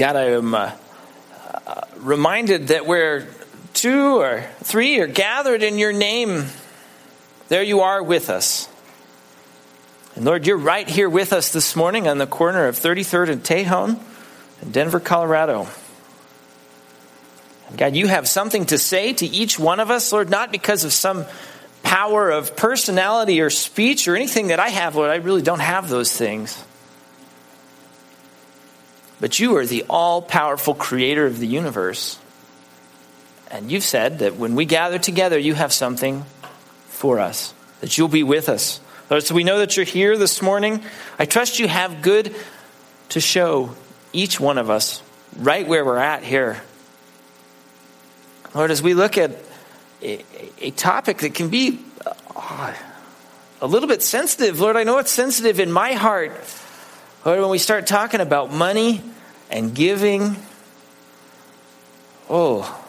God, I am uh, uh, reminded that where two or three are gathered in your name, there you are with us. And Lord, you're right here with us this morning on the corner of 33rd and Tejon in Denver, Colorado. And God, you have something to say to each one of us, Lord, not because of some power of personality or speech or anything that I have, Lord. I really don't have those things. But you are the all powerful creator of the universe. And you've said that when we gather together, you have something for us, that you'll be with us. Lord, so we know that you're here this morning. I trust you have good to show each one of us right where we're at here. Lord, as we look at a, a topic that can be uh, a little bit sensitive, Lord, I know it's sensitive in my heart. Lord, when we start talking about money and giving, oh,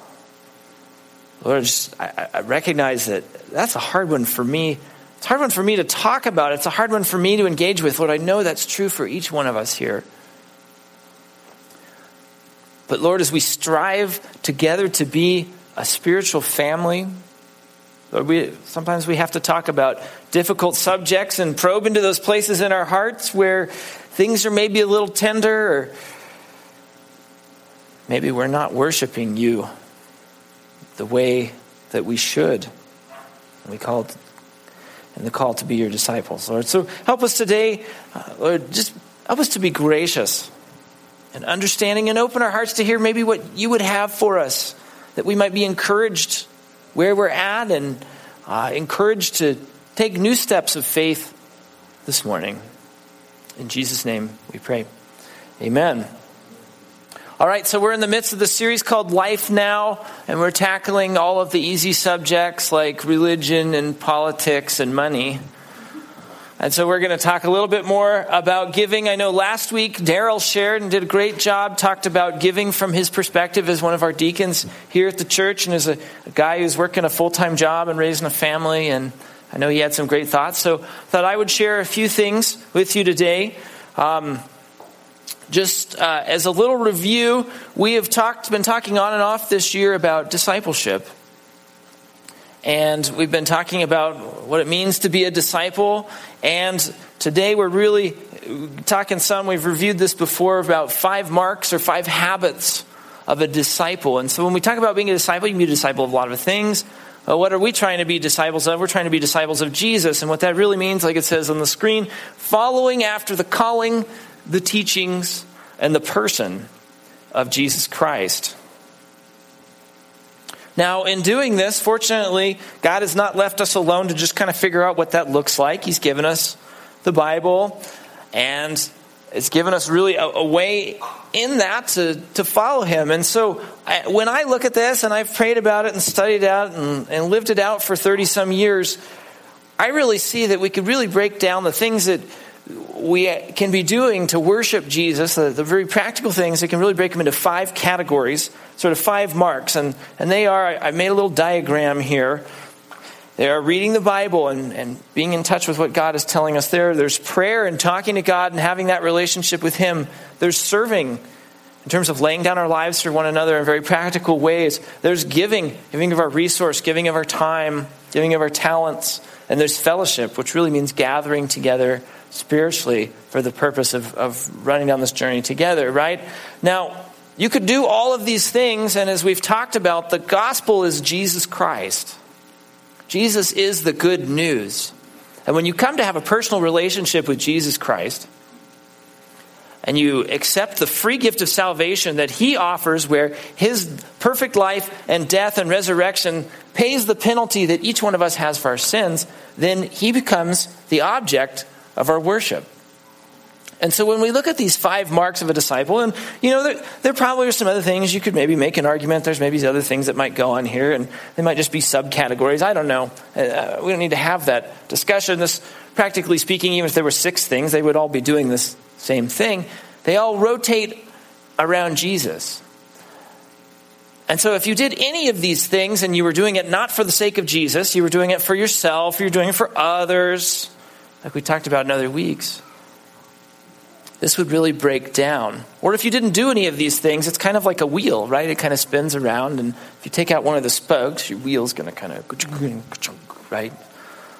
Lord, just, I, I recognize that that's a hard one for me it's a hard one for me to talk about. It's a hard one for me to engage with. Lord, I know that's true for each one of us here. But Lord, as we strive together to be a spiritual family, Lord, we, sometimes we have to talk about difficult subjects and probe into those places in our hearts where things are maybe a little tender or maybe we're not worshiping you the way that we should. We call it and the call to be your disciples, Lord. So help us today, uh, Lord, just help us to be gracious and understanding and open our hearts to hear maybe what you would have for us, that we might be encouraged where we're at and uh, encouraged to take new steps of faith this morning. In Jesus' name we pray. Amen. All right, so we're in the midst of the series called Life Now, and we're tackling all of the easy subjects like religion and politics and money. And so we're going to talk a little bit more about giving. I know last week Daryl shared and did a great job, talked about giving from his perspective as one of our deacons here at the church and as a, a guy who's working a full time job and raising a family. And I know he had some great thoughts. So I thought I would share a few things with you today. Um, just uh, as a little review, we have talked, been talking on and off this year about discipleship. And we've been talking about what it means to be a disciple. And today we're really talking some, we've reviewed this before, about five marks or five habits of a disciple. And so when we talk about being a disciple, you can be a disciple of a lot of things. What are we trying to be disciples of? We're trying to be disciples of Jesus. And what that really means, like it says on the screen, following after the calling the teachings and the person of Jesus Christ. Now, in doing this, fortunately, God has not left us alone to just kind of figure out what that looks like. He's given us the Bible, and it's given us really a, a way in that to, to follow Him. And so, I, when I look at this, and I've prayed about it and studied it out and, and lived it out for 30 some years, I really see that we could really break down the things that we can be doing to worship Jesus, the, the, very practical things, it can really break them into five categories, sort of five marks. And, and they are, I made a little diagram here. They are reading the Bible and, and being in touch with what God is telling us there. There's prayer and talking to God and having that relationship with Him. There's serving in terms of laying down our lives for one another in very practical ways. There's giving, giving of our resource, giving of our time, giving of our talents. And there's fellowship, which really means gathering together spiritually for the purpose of, of running down this journey together, right? Now, you could do all of these things, and as we've talked about, the gospel is Jesus Christ. Jesus is the good news. And when you come to have a personal relationship with Jesus Christ, and you accept the free gift of salvation that he offers, where his perfect life and death and resurrection pays the penalty that each one of us has for our sins, then he becomes the object of our worship. And so when we look at these five marks of a disciple, and you know, there, there, probably are some other things you could maybe make an argument. There's maybe other things that might go on here, and they might just be subcategories. I don't know. Uh, we don't need to have that discussion. This, practically speaking, even if there were six things, they would all be doing this same thing. They all rotate around Jesus. And so, if you did any of these things and you were doing it not for the sake of Jesus, you were doing it for yourself, you're doing it for others, like we talked about in other weeks, this would really break down. Or if you didn't do any of these things, it's kind of like a wheel, right? It kind of spins around, and if you take out one of the spokes, your wheel's going to kind of, right?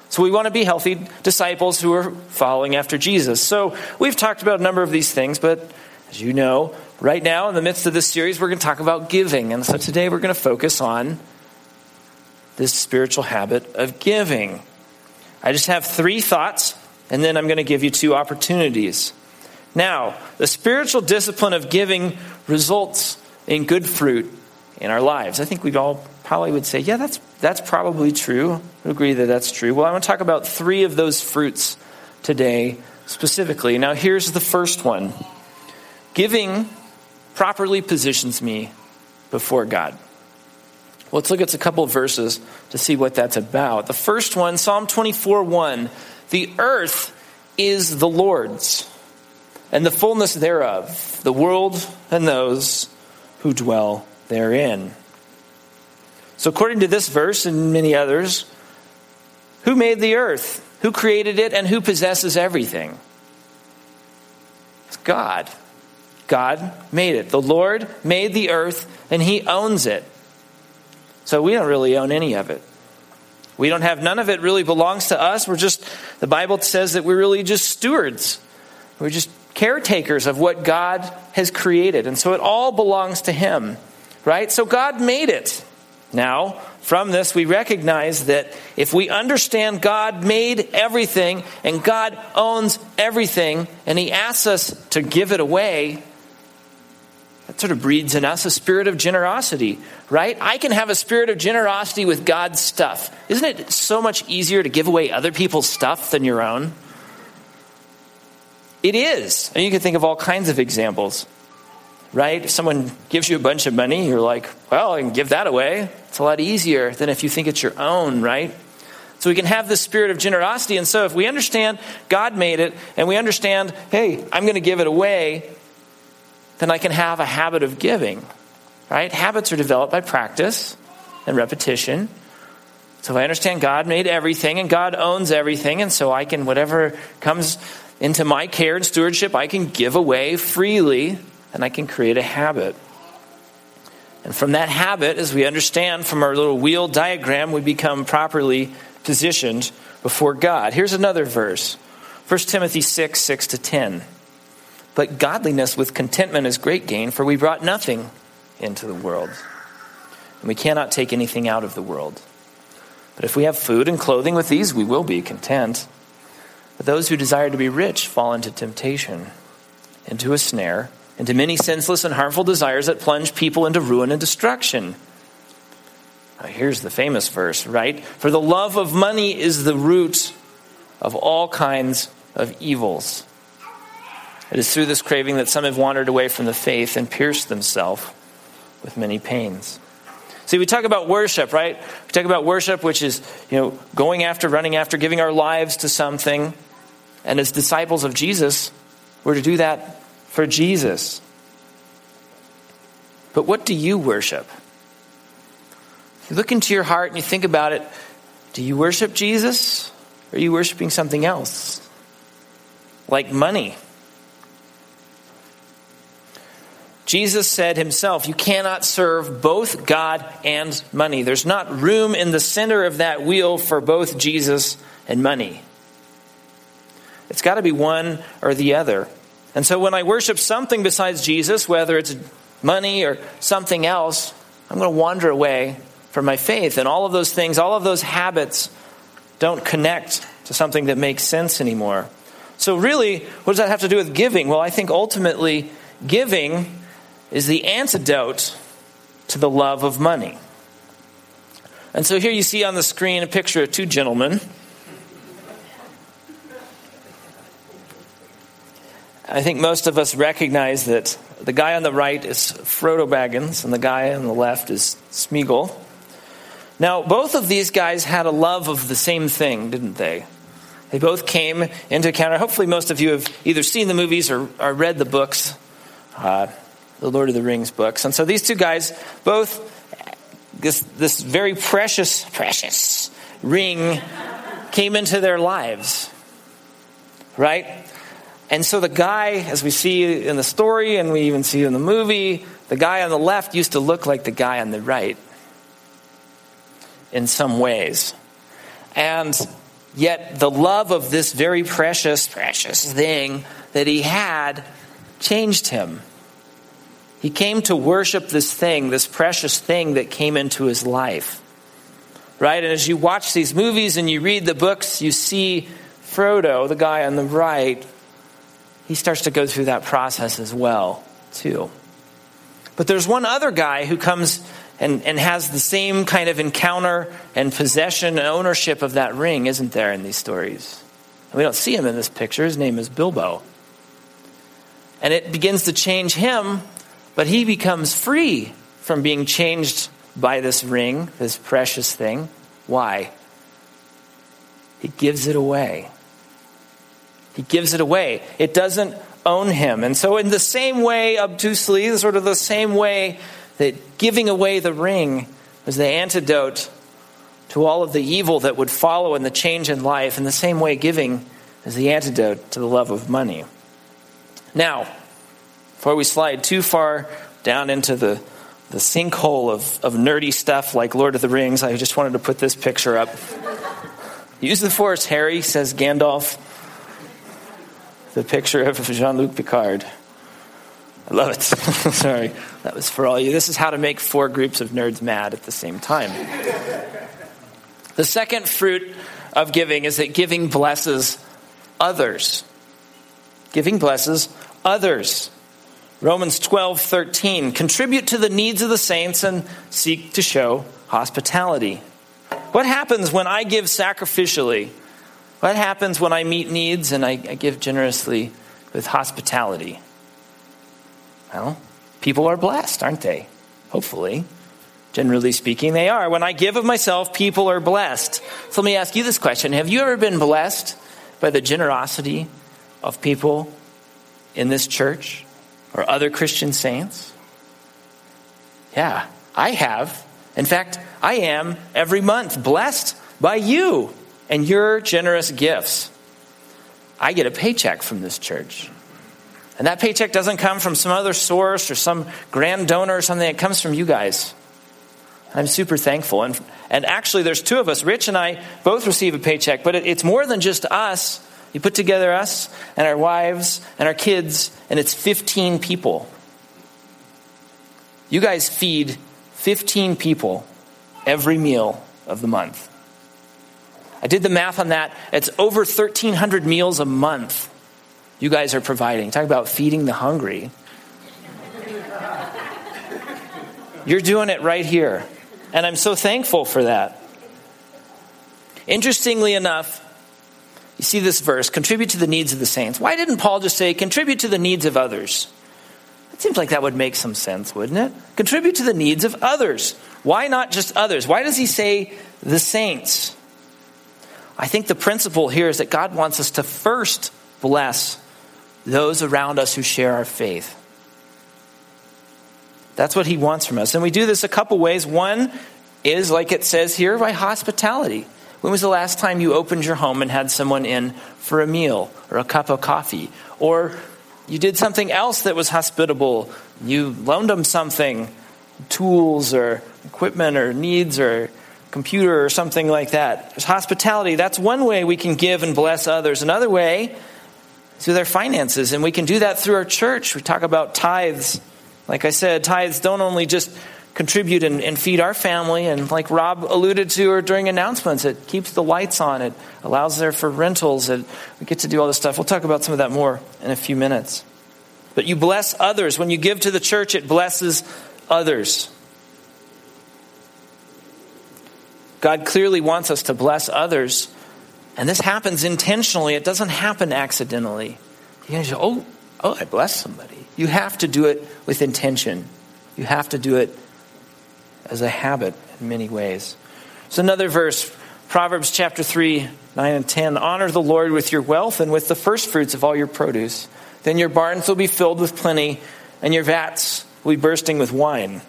So we want to be healthy disciples who are following after Jesus. So we've talked about a number of these things, but as you know, right now in the midst of this series, we're going to talk about giving. And so today we're going to focus on this spiritual habit of giving. I just have three thoughts, and then I'm going to give you two opportunities. Now, the spiritual discipline of giving results in good fruit in our lives. I think we all probably would say, yeah, that's, that's probably true. I agree that that's true. Well, I want to talk about three of those fruits today specifically. Now, here's the first one giving properly positions me before God. Let's look at a couple verses to see what that's about. The first one, Psalm 24 1. The earth is the Lord's and the fullness thereof, the world and those who dwell therein. So, according to this verse and many others, who made the earth? Who created it? And who possesses everything? It's God. God made it. The Lord made the earth, and He owns it. So, we don't really own any of it. We don't have none of it really belongs to us. We're just, the Bible says that we're really just stewards. We're just caretakers of what God has created. And so it all belongs to Him, right? So God made it. Now, from this, we recognize that if we understand God made everything and God owns everything and He asks us to give it away, that sort of breeds in us a spirit of generosity, right? I can have a spirit of generosity with God's stuff. Isn't it so much easier to give away other people's stuff than your own? It is. And you can think of all kinds of examples, right? If someone gives you a bunch of money, you're like, well, I can give that away. It's a lot easier than if you think it's your own, right? So we can have this spirit of generosity. And so if we understand God made it and we understand, hey, I'm going to give it away, then I can have a habit of giving, right? Habits are developed by practice and repetition. So I understand God made everything and God owns everything, and so I can, whatever comes into my care and stewardship, I can give away freely and I can create a habit. And from that habit, as we understand from our little wheel diagram, we become properly positioned before God. Here's another verse 1 Timothy 6 6 to 10. But godliness with contentment is great gain, for we brought nothing into the world, and we cannot take anything out of the world. But if we have food and clothing with these, we will be content. But those who desire to be rich fall into temptation, into a snare, into many senseless and harmful desires that plunge people into ruin and destruction. Now, here's the famous verse, right? For the love of money is the root of all kinds of evils. It is through this craving that some have wandered away from the faith and pierced themselves with many pains. See, we talk about worship, right? We talk about worship, which is, you know, going after, running after, giving our lives to something. And as disciples of Jesus, we're to do that for Jesus. But what do you worship? You look into your heart and you think about it. Do you worship Jesus? Or are you worshiping something else? Like money Jesus said himself, You cannot serve both God and money. There's not room in the center of that wheel for both Jesus and money. It's got to be one or the other. And so when I worship something besides Jesus, whether it's money or something else, I'm going to wander away from my faith. And all of those things, all of those habits don't connect to something that makes sense anymore. So, really, what does that have to do with giving? Well, I think ultimately, giving is the antidote to the love of money. And so here you see on the screen a picture of two gentlemen. I think most of us recognize that the guy on the right is Frodo Baggins and the guy on the left is Smeagol. Now, both of these guys had a love of the same thing, didn't they? They both came into encounter. Hopefully, most of you have either seen the movies or, or read the books. Uh, the Lord of the Rings books. And so these two guys both this this very precious precious ring came into their lives. Right? And so the guy, as we see in the story and we even see in the movie, the guy on the left used to look like the guy on the right in some ways. And yet the love of this very precious, precious thing that he had changed him. He came to worship this thing, this precious thing that came into his life. Right? And as you watch these movies and you read the books, you see Frodo, the guy on the right, he starts to go through that process as well, too. But there's one other guy who comes and, and has the same kind of encounter and possession and ownership of that ring, isn't there, in these stories? And we don't see him in this picture. His name is Bilbo. And it begins to change him but he becomes free from being changed by this ring, this precious thing. Why? He gives it away. He gives it away. It doesn't own him. And so, in the same way, obtusely, sort of the same way that giving away the ring was the antidote to all of the evil that would follow in the change in life, in the same way, giving is the antidote to the love of money. Now, before we slide too far down into the, the sinkhole of, of nerdy stuff like Lord of the Rings, I just wanted to put this picture up. Use the Force, Harry, says Gandalf. The picture of Jean Luc Picard. I love it. Sorry, that was for all you. This is how to make four groups of nerds mad at the same time. the second fruit of giving is that giving blesses others. Giving blesses others. Romans 12, 13. Contribute to the needs of the saints and seek to show hospitality. What happens when I give sacrificially? What happens when I meet needs and I, I give generously with hospitality? Well, people are blessed, aren't they? Hopefully. Generally speaking, they are. When I give of myself, people are blessed. So let me ask you this question Have you ever been blessed by the generosity of people in this church? Or other Christian saints? Yeah, I have. In fact, I am every month blessed by you and your generous gifts. I get a paycheck from this church. And that paycheck doesn't come from some other source or some grand donor or something. It comes from you guys. I'm super thankful. And, and actually, there's two of us. Rich and I both receive a paycheck, but it, it's more than just us. You put together us and our wives and our kids, and it's 15 people. You guys feed 15 people every meal of the month. I did the math on that. It's over 1,300 meals a month you guys are providing. Talk about feeding the hungry. You're doing it right here. And I'm so thankful for that. Interestingly enough, you see this verse contribute to the needs of the saints. Why didn't Paul just say contribute to the needs of others? It seems like that would make some sense, wouldn't it? Contribute to the needs of others. Why not just others? Why does he say the saints? I think the principle here is that God wants us to first bless those around us who share our faith. That's what he wants from us. And we do this a couple ways. One is, like it says here, by hospitality. When was the last time you opened your home and had someone in for a meal or a cup of coffee? Or you did something else that was hospitable. You loaned them something, tools or equipment or needs or computer or something like that. There's hospitality. That's one way we can give and bless others. Another way is through their finances, and we can do that through our church. We talk about tithes. Like I said, tithes don't only just contribute and, and, feed our family. And like Rob alluded to or during announcements, it keeps the lights on. It allows there for rentals. It, we get to do all this stuff. We'll talk about some of that more in a few minutes. But you bless others. When you give to the church, it blesses others. God clearly wants us to bless others. And this happens intentionally. It doesn't happen accidentally. You say, oh, oh, I bless somebody. You have to do it with intention. You have to do it as a habit in many ways. So, another verse, Proverbs chapter 3, 9 and 10. Honor the Lord with your wealth and with the first fruits of all your produce. Then your barns will be filled with plenty, and your vats will be bursting with wine.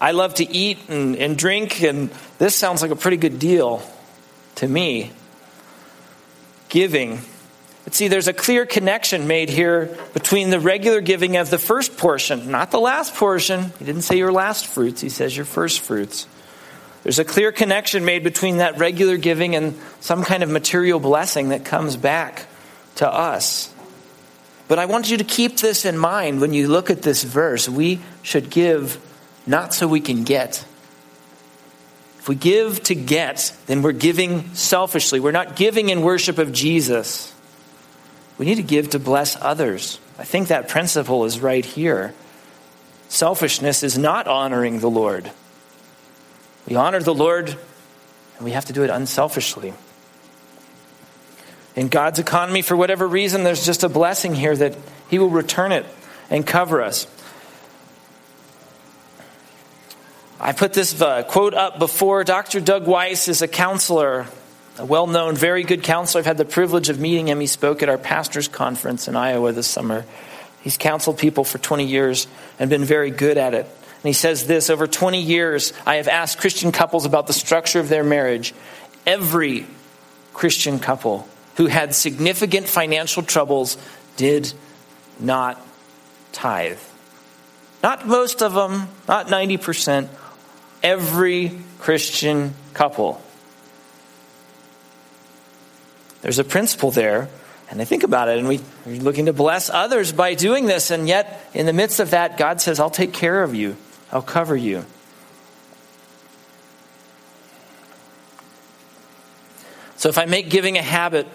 I love to eat and, and drink, and this sounds like a pretty good deal to me. Giving But see, there's a clear connection made here between the regular giving of the first portion, not the last portion. He didn't say your last fruits, he says your first fruits. There's a clear connection made between that regular giving and some kind of material blessing that comes back to us. But I want you to keep this in mind when you look at this verse. We should give not so we can get. If we give to get, then we're giving selfishly. We're not giving in worship of Jesus. We need to give to bless others. I think that principle is right here. Selfishness is not honoring the Lord. We honor the Lord, and we have to do it unselfishly. In God's economy, for whatever reason, there's just a blessing here that He will return it and cover us. I put this uh, quote up before. Dr. Doug Weiss is a counselor, a well known, very good counselor. I've had the privilege of meeting him. He spoke at our pastor's conference in Iowa this summer. He's counseled people for 20 years and been very good at it. And he says this Over 20 years, I have asked Christian couples about the structure of their marriage. Every Christian couple who had significant financial troubles did not tithe. Not most of them, not 90%, every Christian couple. There's a principle there, and they think about it, and we, are looking to bless others by doing this, and yet, in the midst of that, God says, I'll take care of you. I'll cover you. So if I make giving a habit,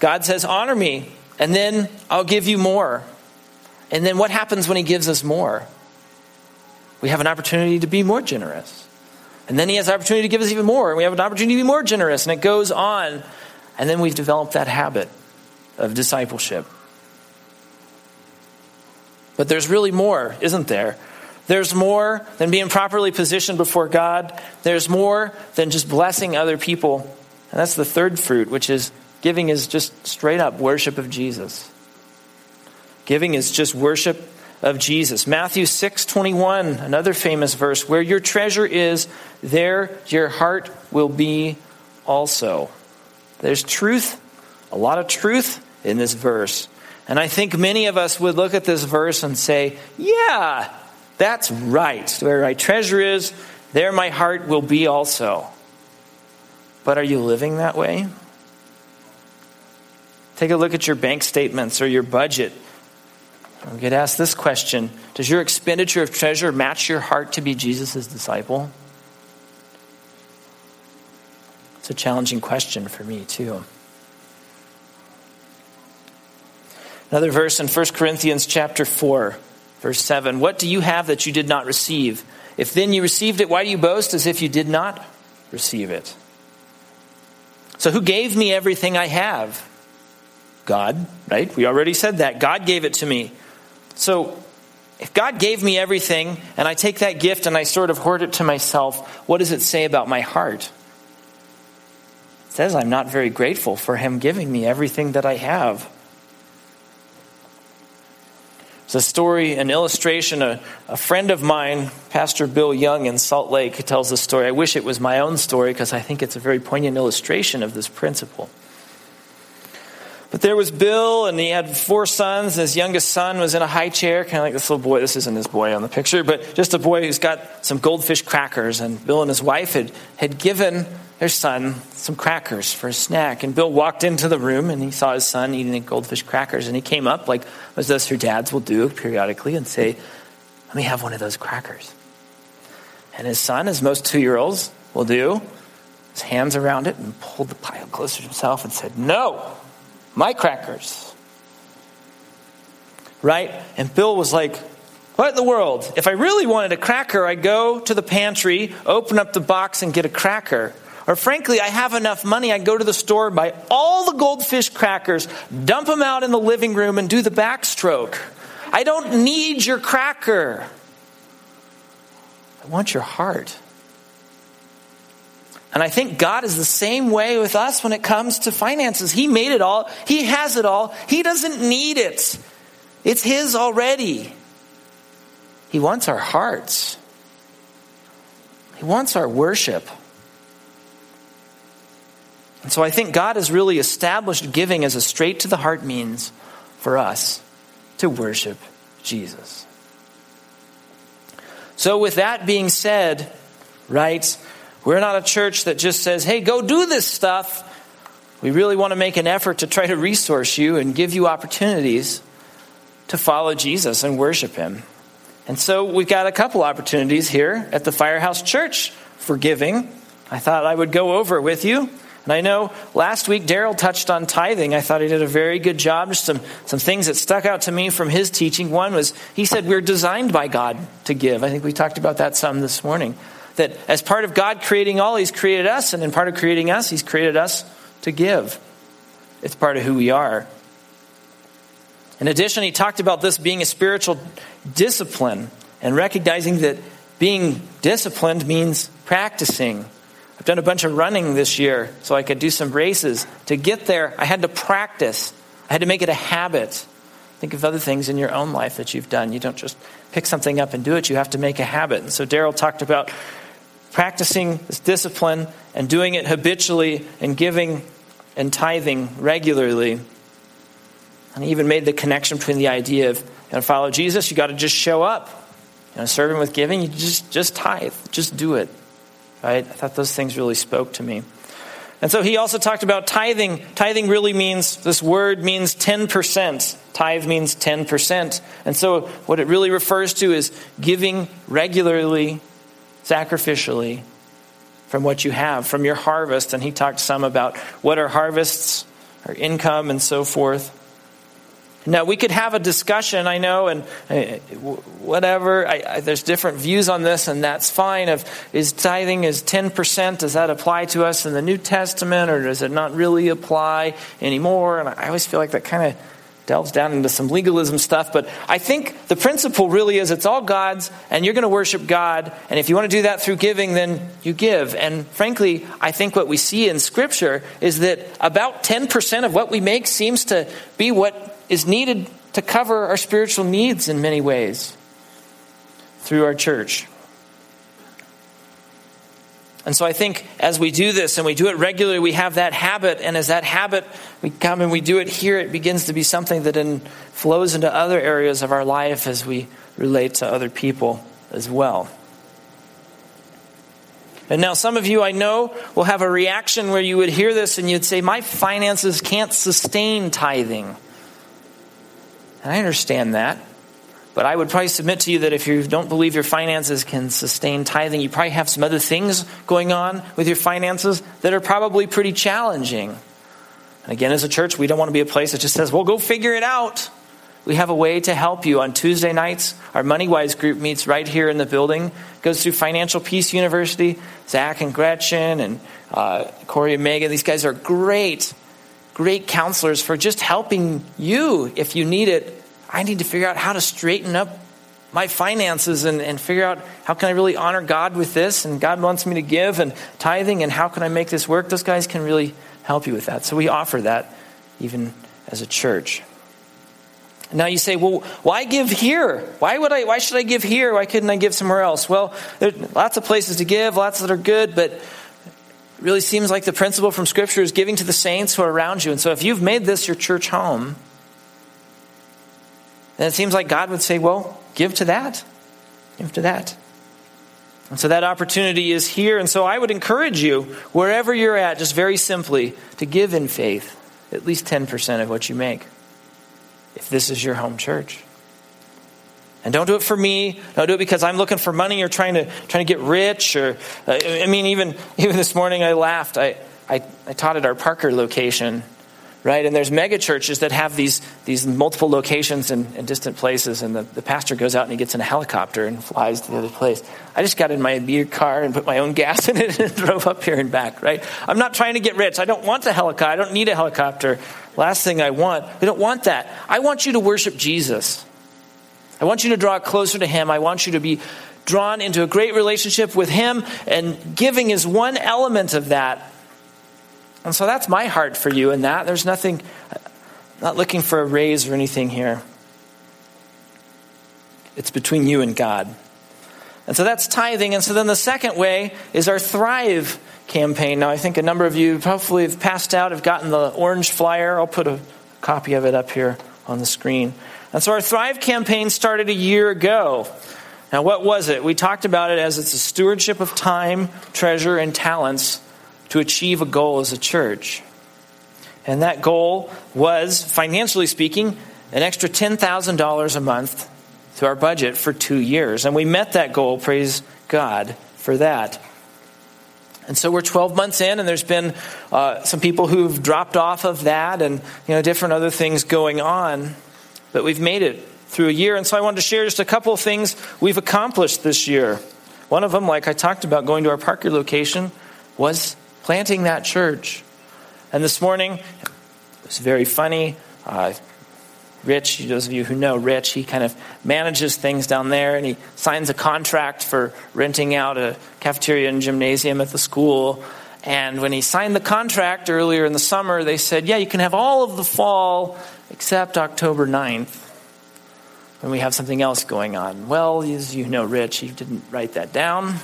God says, honor me, and then I'll give you more. And then what happens when He gives us more? We have an opportunity to be more generous. And then He has an opportunity to give us even more, and we have an opportunity to be more generous, and it goes on. And then we've developed that habit of discipleship. But there's really more, isn't there? There's more than being properly positioned before God. There's more than just blessing other people. And that's the third fruit, which is giving is just straight up worship of Jesus. Giving is just worship of Jesus. Matthew 6:21, another famous verse, where your treasure is, there your heart will be also. There's truth, a lot of truth in this verse. And I think many of us would look at this verse and say, yeah, that's right. Where my treasure is, there my heart will be also. But are you living that way? Take a look at your bank statements or your budget. Get asked this question Does your expenditure of treasure match your heart to be Jesus' disciple? It's a challenging question for me, too. Another verse in 1 Corinthians chapter 4. Verse 7 What do you have that you did not receive? If then you received it, why do you boast as if you did not receive it? So, who gave me everything I have? God, right? We already said that. God gave it to me. So, if God gave me everything and I take that gift and I sort of hoard it to myself, what does it say about my heart? Says I'm not very grateful for Him giving me everything that I have. It's a story, an illustration. A, a friend of mine, Pastor Bill Young in Salt Lake, tells this story. I wish it was my own story because I think it's a very poignant illustration of this principle. But there was Bill, and he had four sons. And his youngest son was in a high chair, kind of like this little boy. This isn't his boy on the picture, but just a boy who's got some goldfish crackers. And Bill and his wife had, had given their son some crackers for a snack. And Bill walked into the room and he saw his son eating the goldfish crackers. And he came up, like as those your dads will do periodically, and say, Let me have one of those crackers. And his son, as most two year olds will do, his hands around it and pulled the pile closer to himself and said, No, my crackers. Right? And Bill was like, what in the world? If I really wanted a cracker, I'd go to the pantry, open up the box, and get a cracker. Or frankly, I have enough money, I go to the store, buy all the goldfish crackers, dump them out in the living room, and do the backstroke. I don't need your cracker. I want your heart. And I think God is the same way with us when it comes to finances. He made it all, He has it all, He doesn't need it. It's His already. He wants our hearts, He wants our worship. And so I think God has really established giving as a straight to the heart means for us to worship Jesus. So, with that being said, right, we're not a church that just says, hey, go do this stuff. We really want to make an effort to try to resource you and give you opportunities to follow Jesus and worship Him. And so we've got a couple opportunities here at the Firehouse Church for giving. I thought I would go over with you. And I know last week Daryl touched on tithing. I thought he did a very good job. Just some, some things that stuck out to me from his teaching. One was he said we're designed by God to give. I think we talked about that some this morning. That as part of God creating all, He's created us, and in part of creating us, He's created us to give. It's part of who we are. In addition, he talked about this being a spiritual discipline and recognizing that being disciplined means practicing. I've done a bunch of running this year so I could do some races. To get there, I had to practice, I had to make it a habit. Think of other things in your own life that you've done. You don't just pick something up and do it, you have to make a habit. And so Daryl talked about practicing this discipline and doing it habitually and giving and tithing regularly. And he even made the connection between the idea of you know, follow Jesus, you got to just show up. You know, serve him with giving, you just just tithe, just do it. Right? I thought those things really spoke to me. And so he also talked about tithing. Tithing really means, this word means 10%. Tithe means 10%. And so what it really refers to is giving regularly sacrificially from what you have, from your harvest. And he talked some about what are harvests, our income, and so forth. Now, we could have a discussion, I know, and uh, whatever. I, I, there's different views on this, and that's fine. Of is tithing is 10%, does that apply to us in the New Testament, or does it not really apply anymore? And I always feel like that kind of delves down into some legalism stuff, but I think the principle really is it's all God's, and you're going to worship God. And if you want to do that through giving, then you give. And frankly, I think what we see in Scripture is that about 10% of what we make seems to be what is needed to cover our spiritual needs in many ways through our church. And so I think as we do this and we do it regularly, we have that habit. And as that habit, we come and we do it here, it begins to be something that in, flows into other areas of our life as we relate to other people as well. And now, some of you I know will have a reaction where you would hear this and you'd say, My finances can't sustain tithing. And I understand that. But I would probably submit to you that if you don't believe your finances can sustain tithing, you probably have some other things going on with your finances that are probably pretty challenging. And again, as a church, we don't want to be a place that just says, well, go figure it out. We have a way to help you. On Tuesday nights, our MoneyWise group meets right here in the building, goes through Financial Peace University. Zach and Gretchen and uh, Corey and Megan, these guys are great, great counselors for just helping you if you need it I need to figure out how to straighten up my finances and, and figure out how can I really honor God with this and God wants me to give and tithing and how can I make this work. Those guys can really help you with that. So we offer that even as a church. Now you say, well, why give here? Why would I? Why should I give here? Why couldn't I give somewhere else? Well, there are lots of places to give, lots that are good, but it really seems like the principle from Scripture is giving to the saints who are around you. And so if you've made this your church home, then it seems like God would say, well, give to that. Give to that. And so that opportunity is here. And so I would encourage you, wherever you're at, just very simply, to give in faith at least 10% of what you make, if this is your home church. And don't do it for me. Don't do it because I'm looking for money or trying to trying to get rich. Or uh, I mean, even even this morning I laughed. I, I, I taught at our Parker location, right? And there's mega churches that have these, these multiple locations in, in distant places, and the, the pastor goes out and he gets in a helicopter and flies to the other place. I just got in my beer car and put my own gas in it and drove up here and back, right? I'm not trying to get rich. I don't want a helicopter. I don't need a helicopter. Last thing I want, I don't want that. I want you to worship Jesus. I want you to draw closer to Him. I want you to be drawn into a great relationship with Him, and giving is one element of that. And so that's my heart for you in that. There's nothing, not looking for a raise or anything here. It's between you and God. And so that's tithing. And so then the second way is our thrive campaign. Now, I think a number of you hopefully have passed out, have gotten the orange flyer. I'll put a copy of it up here on the screen. And so our Thrive campaign started a year ago. Now, what was it? We talked about it as it's a stewardship of time, treasure, and talents to achieve a goal as a church. And that goal was, financially speaking, an extra $10,000 a month to our budget for two years. And we met that goal, praise God for that. And so we're 12 months in, and there's been uh, some people who've dropped off of that and you know, different other things going on. But we've made it through a year. And so I wanted to share just a couple of things we've accomplished this year. One of them, like I talked about going to our Parker location, was planting that church. And this morning, it was very funny. Uh, Rich, those of you who know Rich, he kind of manages things down there and he signs a contract for renting out a cafeteria and gymnasium at the school. And when he signed the contract earlier in the summer, they said, Yeah, you can have all of the fall except October 9th when we have something else going on. Well, as you know, Rich, he didn't write that down.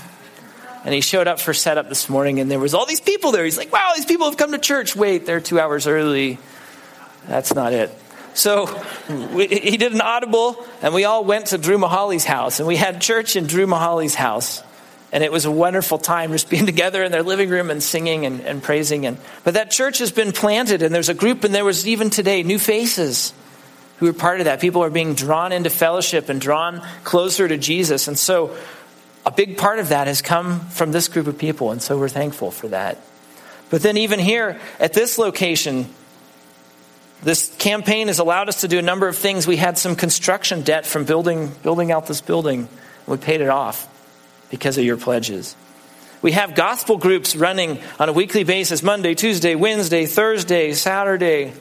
And he showed up for setup this morning, and there was all these people there. He's like, "Wow, these people have come to church. Wait, they're two hours early. That's not it." So we, he did an audible, and we all went to Drew Mahali's house, and we had church in Drew Mahali's house. And it was a wonderful time just being together in their living room and singing and, and praising. And, but that church has been planted, and there's a group, and there was even today new faces who are part of that. People are being drawn into fellowship and drawn closer to Jesus. And so a big part of that has come from this group of people, and so we're thankful for that. But then, even here at this location, this campaign has allowed us to do a number of things. We had some construction debt from building, building out this building, we paid it off because of your pledges. We have gospel groups running on a weekly basis Monday, Tuesday, Wednesday, Thursday, Saturday,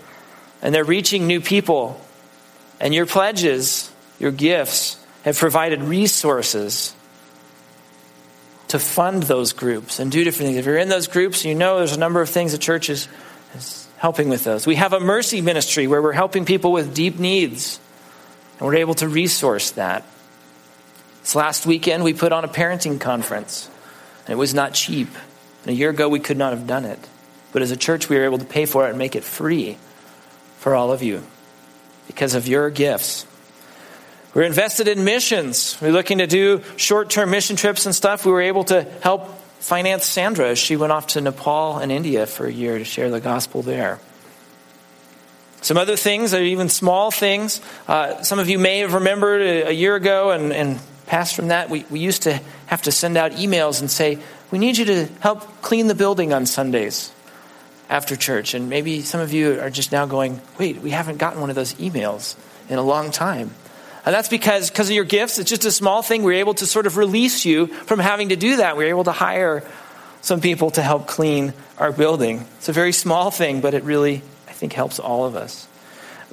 and they're reaching new people. And your pledges, your gifts, have provided resources to fund those groups and do different things. If you're in those groups, you know there's a number of things the church is, is helping with those. We have a mercy ministry where we're helping people with deep needs, and we're able to resource that. This last weekend, we put on a parenting conference, and it was not cheap. And a year ago, we could not have done it. But as a church, we were able to pay for it and make it free for all of you because of your gifts. We're invested in missions. We're looking to do short term mission trips and stuff. We were able to help finance Sandra as she went off to Nepal and India for a year to share the gospel there. Some other things, even small things, uh, some of you may have remembered a, a year ago and, and past from that, we, we used to have to send out emails and say, We need you to help clean the building on Sundays after church. And maybe some of you are just now going, wait, we haven't gotten one of those emails in a long time. And that's because, because of your gifts, it's just a small thing. We're able to sort of release you from having to do that. We're able to hire some people to help clean our building. It's a very small thing, but it really, I think, helps all of us.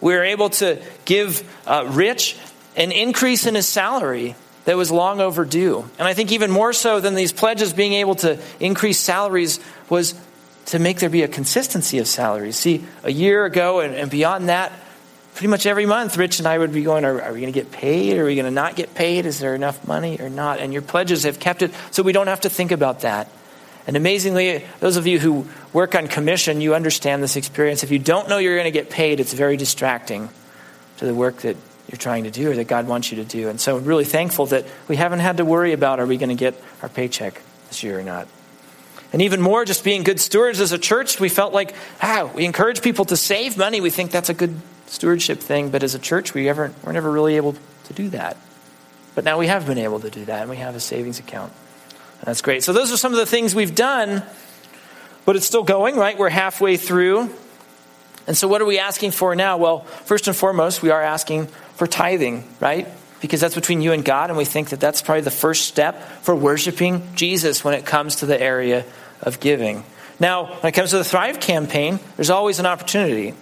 We're able to give uh, Rich an increase in his salary that was long overdue. And I think even more so than these pledges being able to increase salaries was to make there be a consistency of salaries. See, a year ago and, and beyond that, pretty much every month, Rich and I would be going, Are, are we going to get paid? Are we going to not get paid? Is there enough money or not? And your pledges have kept it so we don't have to think about that. And amazingly, those of you who work on commission, you understand this experience. If you don't know you're going to get paid, it's very distracting to the work that you're trying to do or that God wants you to do. And so I'm really thankful that we haven't had to worry about are we going to get our paycheck this year or not. And even more, just being good stewards as a church, we felt like, ah, we encourage people to save money. We think that's a good stewardship thing, but as a church, we ever, we're never really able to do that. But now we have been able to do that, and we have a savings account. And that's great. So those are some of the things we've done, but it's still going, right? We're halfway through. And so what are we asking for now? Well, first and foremost, we are asking for tithing, right? Because that's between you and God, and we think that that's probably the first step for worshiping Jesus when it comes to the area of giving. Now, when it comes to the Thrive campaign, there's always an opportunity.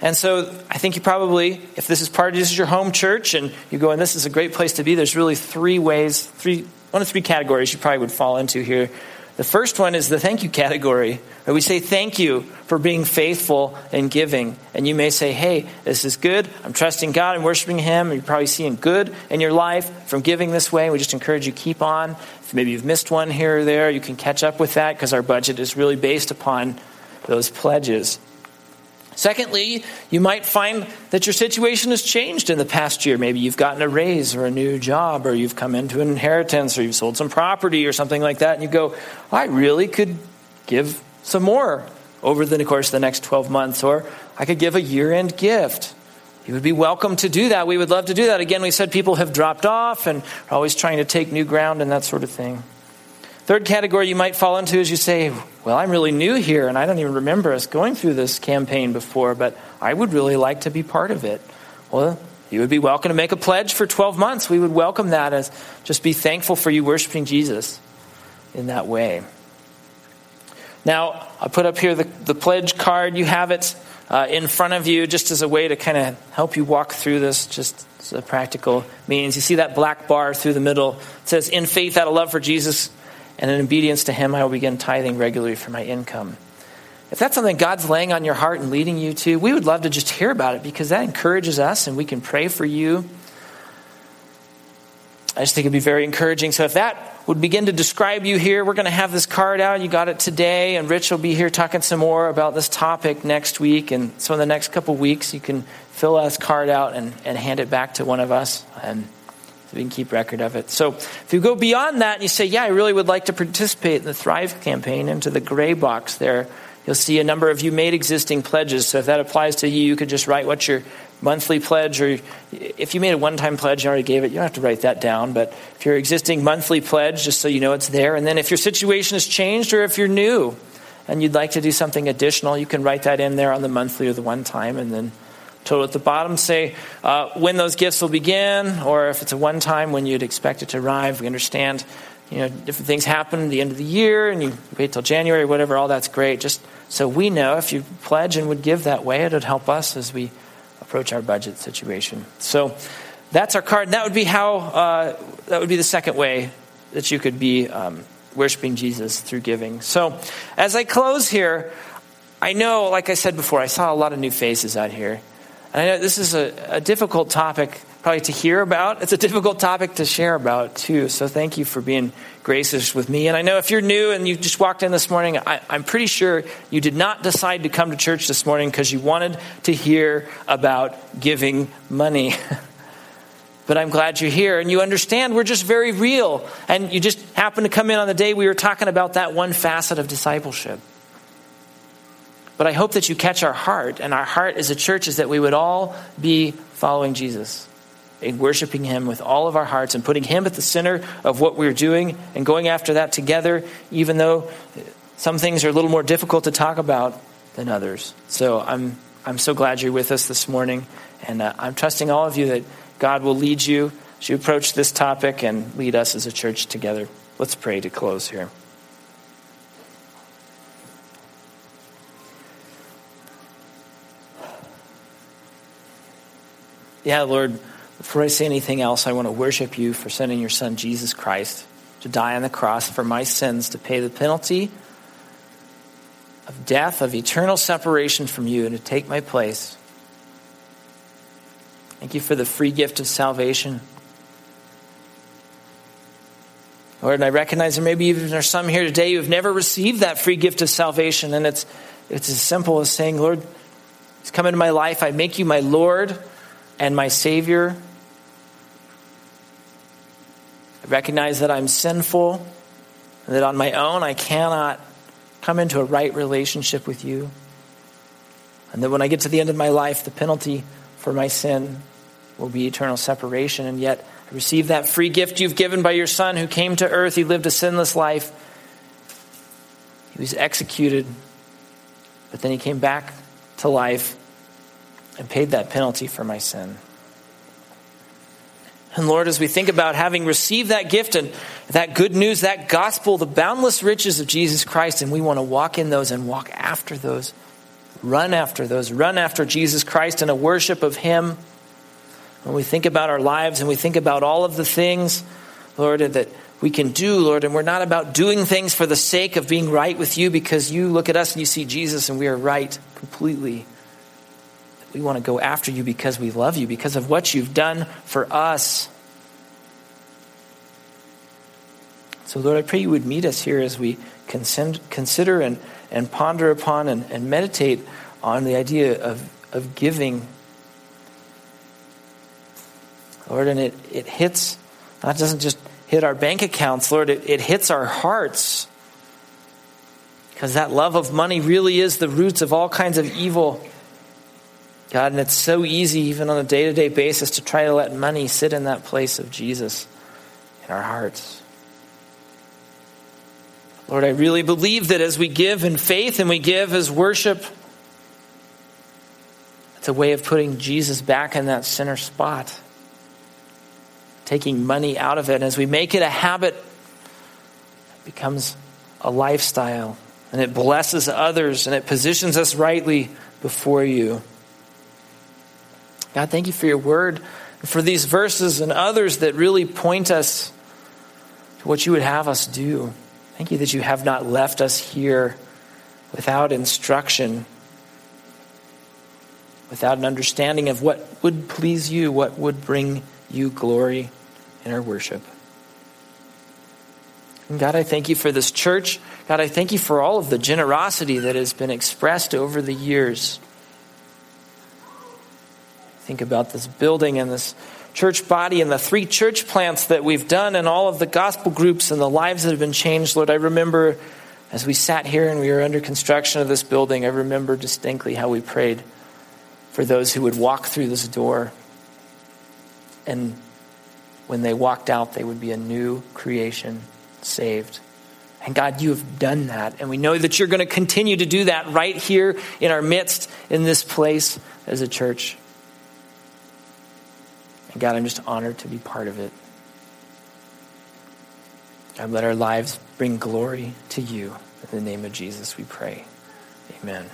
And so I think you probably, if this is part of this is your home church and you go, and this is a great place to be, there's really three ways, three, one of three categories you probably would fall into here. The first one is the thank you category, where we say thank you for being faithful and giving. And you may say, hey, this is good. I'm trusting God and worshiping Him. You're probably seeing good in your life from giving this way. We just encourage you keep on. If maybe you've missed one here or there, you can catch up with that because our budget is really based upon those pledges. Secondly, you might find that your situation has changed in the past year. Maybe you've gotten a raise or a new job, or you've come into an inheritance, or you've sold some property or something like that, and you go, I really could give some more over the course of the next 12 months, or I could give a year end gift. You would be welcome to do that. We would love to do that. Again, we said people have dropped off and are always trying to take new ground and that sort of thing. Third category you might fall into is you say, Well, I'm really new here and I don't even remember us going through this campaign before, but I would really like to be part of it. Well, you would be welcome to make a pledge for 12 months. We would welcome that as just be thankful for you worshiping Jesus in that way. Now, I put up here the, the pledge card. You have it uh, in front of you just as a way to kind of help you walk through this, just as a practical means. You see that black bar through the middle. It says, In faith, out of love for Jesus and in obedience to Him, I will begin tithing regularly for my income. If that's something God's laying on your heart and leading you to, we would love to just hear about it because that encourages us and we can pray for you. I just think it'd be very encouraging. So if that would begin to describe you here, we're going to have this card out. You got it today, and Rich will be here talking some more about this topic next week. And so in the next couple weeks, you can fill this card out and, and hand it back to one of us. And we can keep record of it. So if you go beyond that and you say, Yeah, I really would like to participate in the Thrive campaign, into the gray box there, you'll see a number of you made existing pledges. So if that applies to you, you could just write what your monthly pledge, or if you made a one time pledge, you already gave it, you don't have to write that down. But if your existing monthly pledge, just so you know it's there. And then if your situation has changed or if you're new and you'd like to do something additional, you can write that in there on the monthly or the one time and then total at the bottom say uh, when those gifts will begin, or if it's a one time when you'd expect it to arrive. We understand, you know, different things happen at the end of the year, and you wait till January, whatever. All that's great. Just so we know, if you pledge and would give that way, it would help us as we approach our budget situation. So that's our card. And that would be how. Uh, that would be the second way that you could be um, worshiping Jesus through giving. So as I close here. I know, like I said before, I saw a lot of new faces out here. And I know this is a, a difficult topic probably to hear about. It's a difficult topic to share about, too. So thank you for being gracious with me. And I know if you're new and you just walked in this morning, I, am pretty sure you did not decide to come to church this morning because you wanted to hear about giving money. but I'm glad you're here and you understand we're just very real. And you just happened to come in on the day we were talking about that one facet of discipleship. But I hope that you catch our heart, and our heart as a church is that we would all be following Jesus and worshiping Him with all of our hearts and putting Him at the center of what we're doing and going after that together, even though some things are a little more difficult to talk about than others. So I'm, I'm so glad you're with us this morning, and uh, I'm trusting all of you that God will lead you as you approach this topic and lead us as a church together. Let's pray to close here. Yeah, Lord, before I say anything else, I want to worship you for sending your son, Jesus Christ, to die on the cross for my sins, to pay the penalty of death, of eternal separation from you, and to take my place. Thank you for the free gift of salvation. Lord, and I recognize there maybe even are some here today who have never received that free gift of salvation, and it's, it's as simple as saying, Lord, it's come into my life. I make you my Lord and my Savior. I recognize that I'm sinful, and that on my own I cannot come into a right relationship with you. And that when I get to the end of my life, the penalty for my sin will be eternal separation. And yet, I receive that free gift you've given by your Son who came to earth. He lived a sinless life. He was executed, but then he came back to life and paid that penalty for my sin. And Lord, as we think about having received that gift and that good news, that gospel, the boundless riches of Jesus Christ, and we want to walk in those and walk after those, run after those, run after Jesus Christ in a worship of Him. When we think about our lives and we think about all of the things, Lord, that we can do, Lord. And we're not about doing things for the sake of being right with you because you look at us and you see Jesus and we are right completely. We want to go after you because we love you, because of what you've done for us. So, Lord, I pray you would meet us here as we consider and, and ponder upon and, and meditate on the idea of, of giving. Lord, and it, it hits, that doesn't just hit our bank accounts, Lord, it, it hits our hearts. Because that love of money really is the roots of all kinds of evil. God, and it's so easy, even on a day to day basis, to try to let money sit in that place of Jesus in our hearts. Lord, I really believe that as we give in faith and we give as worship, it's a way of putting Jesus back in that center spot, taking money out of it. And as we make it a habit, it becomes a lifestyle and it blesses others and it positions us rightly before you. God, thank you for your word, for these verses and others that really point us to what you would have us do. Thank you that you have not left us here without instruction, without an understanding of what would please you, what would bring you glory in our worship. And God, I thank you for this church. God, I thank you for all of the generosity that has been expressed over the years. Think about this building and this church body and the three church plants that we've done and all of the gospel groups and the lives that have been changed. Lord, I remember as we sat here and we were under construction of this building, I remember distinctly how we prayed for those who would walk through this door. And when they walked out, they would be a new creation, saved. And God, you have done that. And we know that you're going to continue to do that right here in our midst, in this place as a church. God, I'm just honored to be part of it. God, let our lives bring glory to you. In the name of Jesus, we pray. Amen.